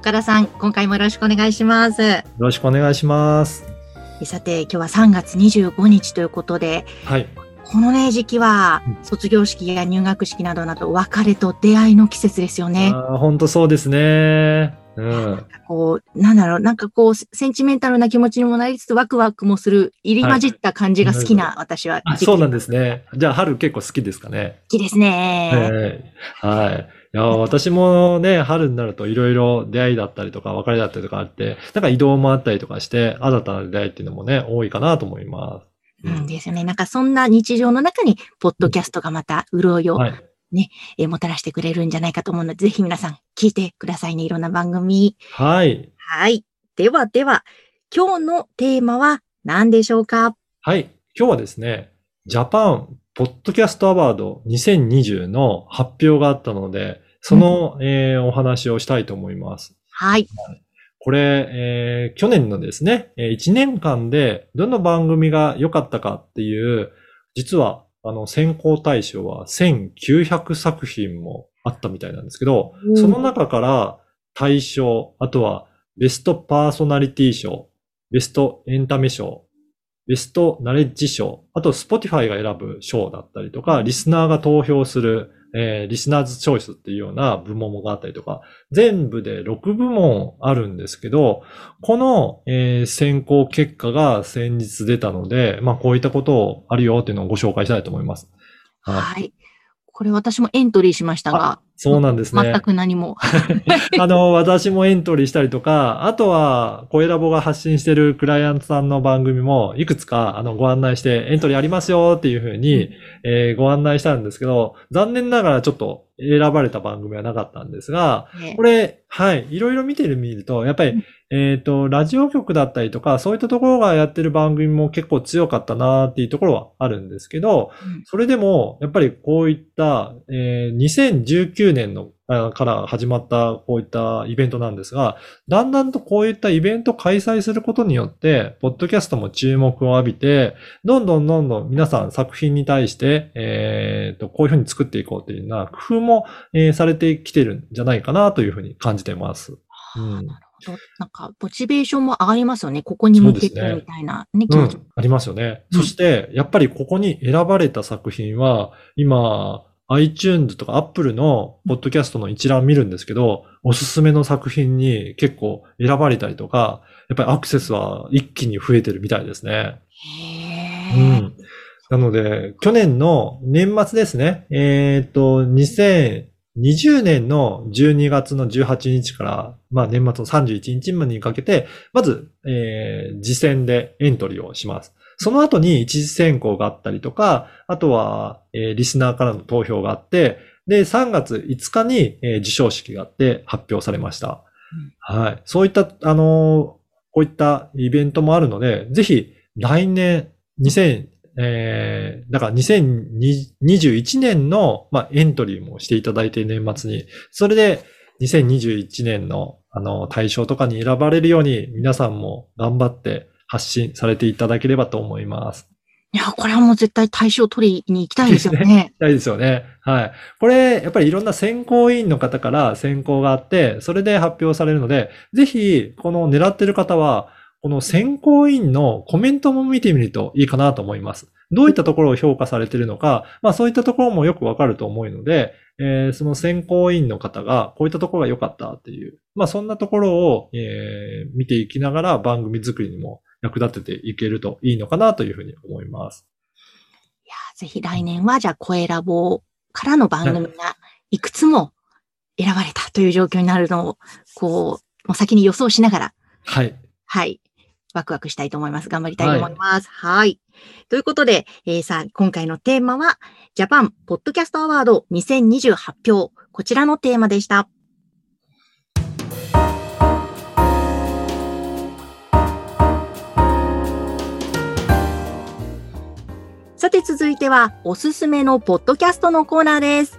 岡田さん、今回もよろしくお願いします。よろしくお願いします。えさて、今日は3月25日ということで、はい。このね、時期はうん、卒業式や入学式などなど、別れと出会いの季節ですよね。本当そうですね。うん。こう、なんだろう、なんかこう、センチメンタルな気持ちにもなりつつ、ワクワクもする、入り混じった感じが好きな、私はあ、時期そうなんですね。じゃあ、春結構好きですかね。好きですね。はい。はい。いや、私もね、春になるといろいろ出会いだったりとか、別れだったりとかあって、なんか移動もあったりとかして、新たな出会いっていうのもね、多いかなと思いまうんですよね。なんかそんな日常の中に、ポッドキャストがまた潤いす。をはい。えーもたらしてくれるんじゃないかと思うので、ぜひ皆さん聞いてくださいね。いろんな番組。はい。はい。ではでは、今日のテーマは何でしょうか？はい。今日はですね、ジャパンポッドキャストアワード2020の発表があったので、その、えーお話をしたいと思います。はい。これ、えー去年のですね、え1年間でどの番組が良かったかっていう、実は、あの、選考対象は1900作品もあったみたいなんですけどう、んその中から大賞、あとはベストパーソナリティ賞、ベストエンタメ賞、ベストナレッジ賞、あと Spotify が選ぶ賞だったりとか、リスナーが投票する、えーリスナーズチョイスっていうような部門があったりとか、全部で6部門あるんですけど、この、えー選考結果が先日出たので、まあこういったことをあるよっていうのをご紹介したいと思います。はい。はい。これ私もエントリーしましたが、そうなんですね。全く何も。あの、私もエントリーしたりとか、あとは、コエラボが発信してるクライアントさんの番組も、いくつか、あの、ご案内して、エントリーありますよっていうふうに、えーご案内したんですけど、残念ながらちょっと選ばれた番組はなかったんですが、ねこれ、はい、いろいろ見てるみると、やっぱり、えっ、と、ラジオ局だったりとか、そういったところがやってる番組も結構強かったなっていうところはあるんですけど、うんそれでも、やっぱりこういった、えー2019年のあから始まったこういったイベントなんですが、だんだんとこういったイベントを開催することによって、ポッドキャストも注目を浴びて、どんどんどんどん皆さん作品に対して、えーと、こういうふうに作っていこうというような工夫も、えーされてきてるんじゃないかなというふうに感じてます。うん。なんか、モチベーションも上がりますよね。ここに向けてみたいな、ね、気持ち。うん、ありますよね。うんそして、やっぱりここに選ばれた作品は、今、iTunes とか Apple のポッドキャストの一覧見るんですけど、おすすめの作品に結構選ばれたりとか、やっぱりアクセスは一気に増えてるみたいですね。へーうん。なので、去年の年末ですね。えっ、と、2020年の12月の18日から、まあ年末の31日までにかけて、まず、えー、次戦でエントリーをします。その後に一次選考があったりとか、あとは、えーリスナーからの投票があって、で、3月5日に、えー授賞式があって発表されました。はい。そういった、あのこういったイベントもあるので、ぜひ来年、2000、えー、だから2021年の、まあ、エントリーもしていただいて年末に、それで2021年の、あの、対象とかに選ばれるように皆さんも頑張って発信されていただければと思います。いや、これはもう絶対対象取りに行きたいですよね。たいですよね。はい。これ、やっぱりいろんな選考委員の方から選考があって、それで発表されるので、ぜひ、この狙ってる方は、この選考委員のコメントも見てみるといいかなと思います。どういったところを評価されているのか、まあそういったところもよくわかると思うので、えーその選考委員の方がこういったところが良かったっていう、まあそんなところを、えー見ていきながら番組作りにも役立てていけるといいのかなというふうに思います。いや、ぜひ来年は、じゃあ、声ラボからの番組がいくつも選ばれたという状況になるのを、こう、もう先に予想しながら、はい。はい。ワクワクしたいと思います。頑張りたいと思います。はい。ということで、えーさあ、今回のテーマは、ジャパンポッドキャストアワード2020発表。こちらのテーマでした。さて続いては、おすすめのポッドキャストのコーナーです。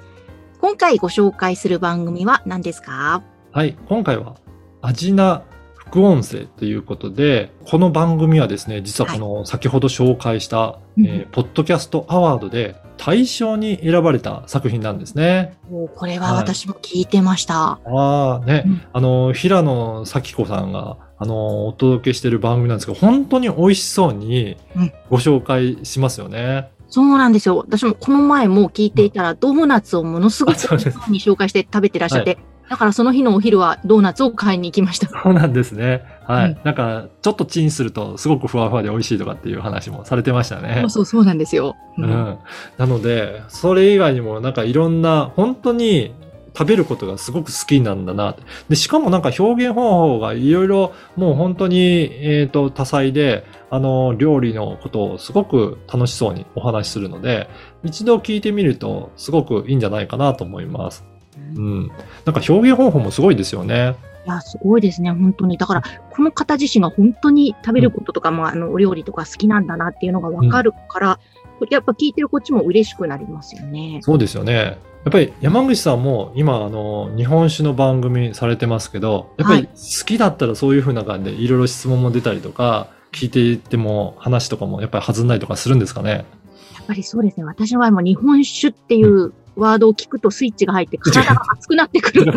今回ご紹介する番組は何ですか？はい、今回は、アジナ副音声ということで、この番組はですね、実はこの先ほど紹介した、うんえーポッドキャストアワードで大賞に選ばれた作品なんですね。もうこれは私も聞いてました。ああ、ね、うんあの、平野咲子さんが、あの、お届けしている番組なんですけど、本当に美味しそうにうんご紹介しますよね。そうなんですよ。私もこの前も聞いていたら、ドーナツをものすごく美味しそうに紹介して食べてらっしゃって、だからその日のお昼はドーナツを買いに行きました。そうなんですね。はい。うんなんか、ちょっとチンするとすごくふわふわで美味しいとかっていう話もされてましたねそう。そうそうなんですよ。うん。なので、それ以外にもなんかいろんな、本当に食べることがすごく好きなんだなって。で、しかもなんか表現方法がいろいろもう本当に、えっ、と、多彩で、あの、料理のことをすごく楽しそうにお話しするので、一度聞いてみるとすごくいいんじゃないかなと思います。うん。なんか表現方法もすごいですよね。いや、すごいですね、本当に。だから、この方自身が本当に食べることとかも、あの、お料理とか好きなんだなっていうのがわかるから、やっぱ聞いてるこっちも嬉しくなりますよね。そうですよね。やっぱり山口さんも今あの日本酒の番組されてますけど、やっぱりはい好きだったらそういう風な感じでいろいろ質問も出たりとか、聞いていっても話とかもやっぱり弾んだりとかするんですかね？やっぱりそうですね。私の場合も日本酒っていうワードを聞くとスイッチが入って体が熱くなってくる。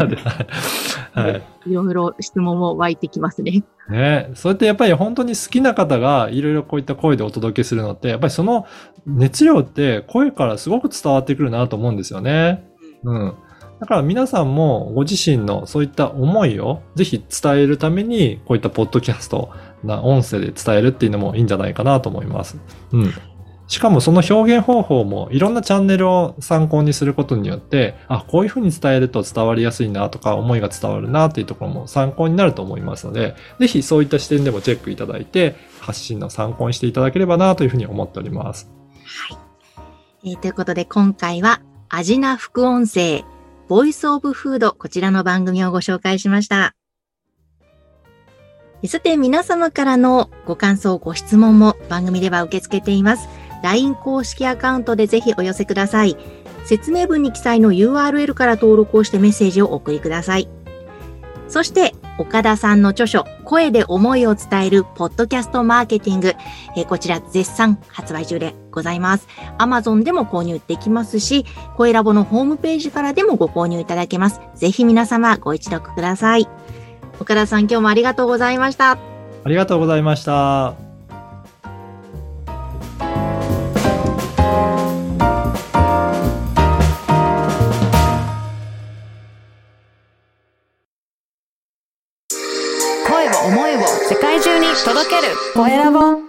はい。いろいろ質問も湧いてきますね。ねそうやってやっぱり本当に好きな方がいろいろこういった声でお届けするのって、やっぱりその熱量って声からすごく伝わってくるなと思うんですよね。うん。だから皆さんもご自身のそういった思いをぜひ伝えるために、こういったポッドキャストな音声で伝えるっていうのもいいんじゃないかなと思います。うん。しかもその表現方法もいろんなチャンネルを参考にすることによって、あ、こういうふうに伝えると伝わりやすいなとか思いが伝わるなっていうところも参考になると思いますので、ぜひそういった視点でもチェックいただいて、発信の参考にしていただければなというふうに思っております。はいえーということで、今回は、アジナ副音声、ボイスオブフード、こちらの番組をご紹介しました。さて、皆様からのご感想、ご質問も番組では受け付けています。LINE 公式アカウントでぜひお寄せください。説明文に記載の URL から登録をしてメッセージをお送りください。そして、岡田さんの著書、声で思いを伝えるポッドキャストマーケティング、えこちら絶賛発売中でございます。Amazon でも購入できますし、声ラボのホームページからでもご購入いただけます。ぜひ皆様ご一読ください。岡田さん今日もありがとうございました。ありがとうございました。声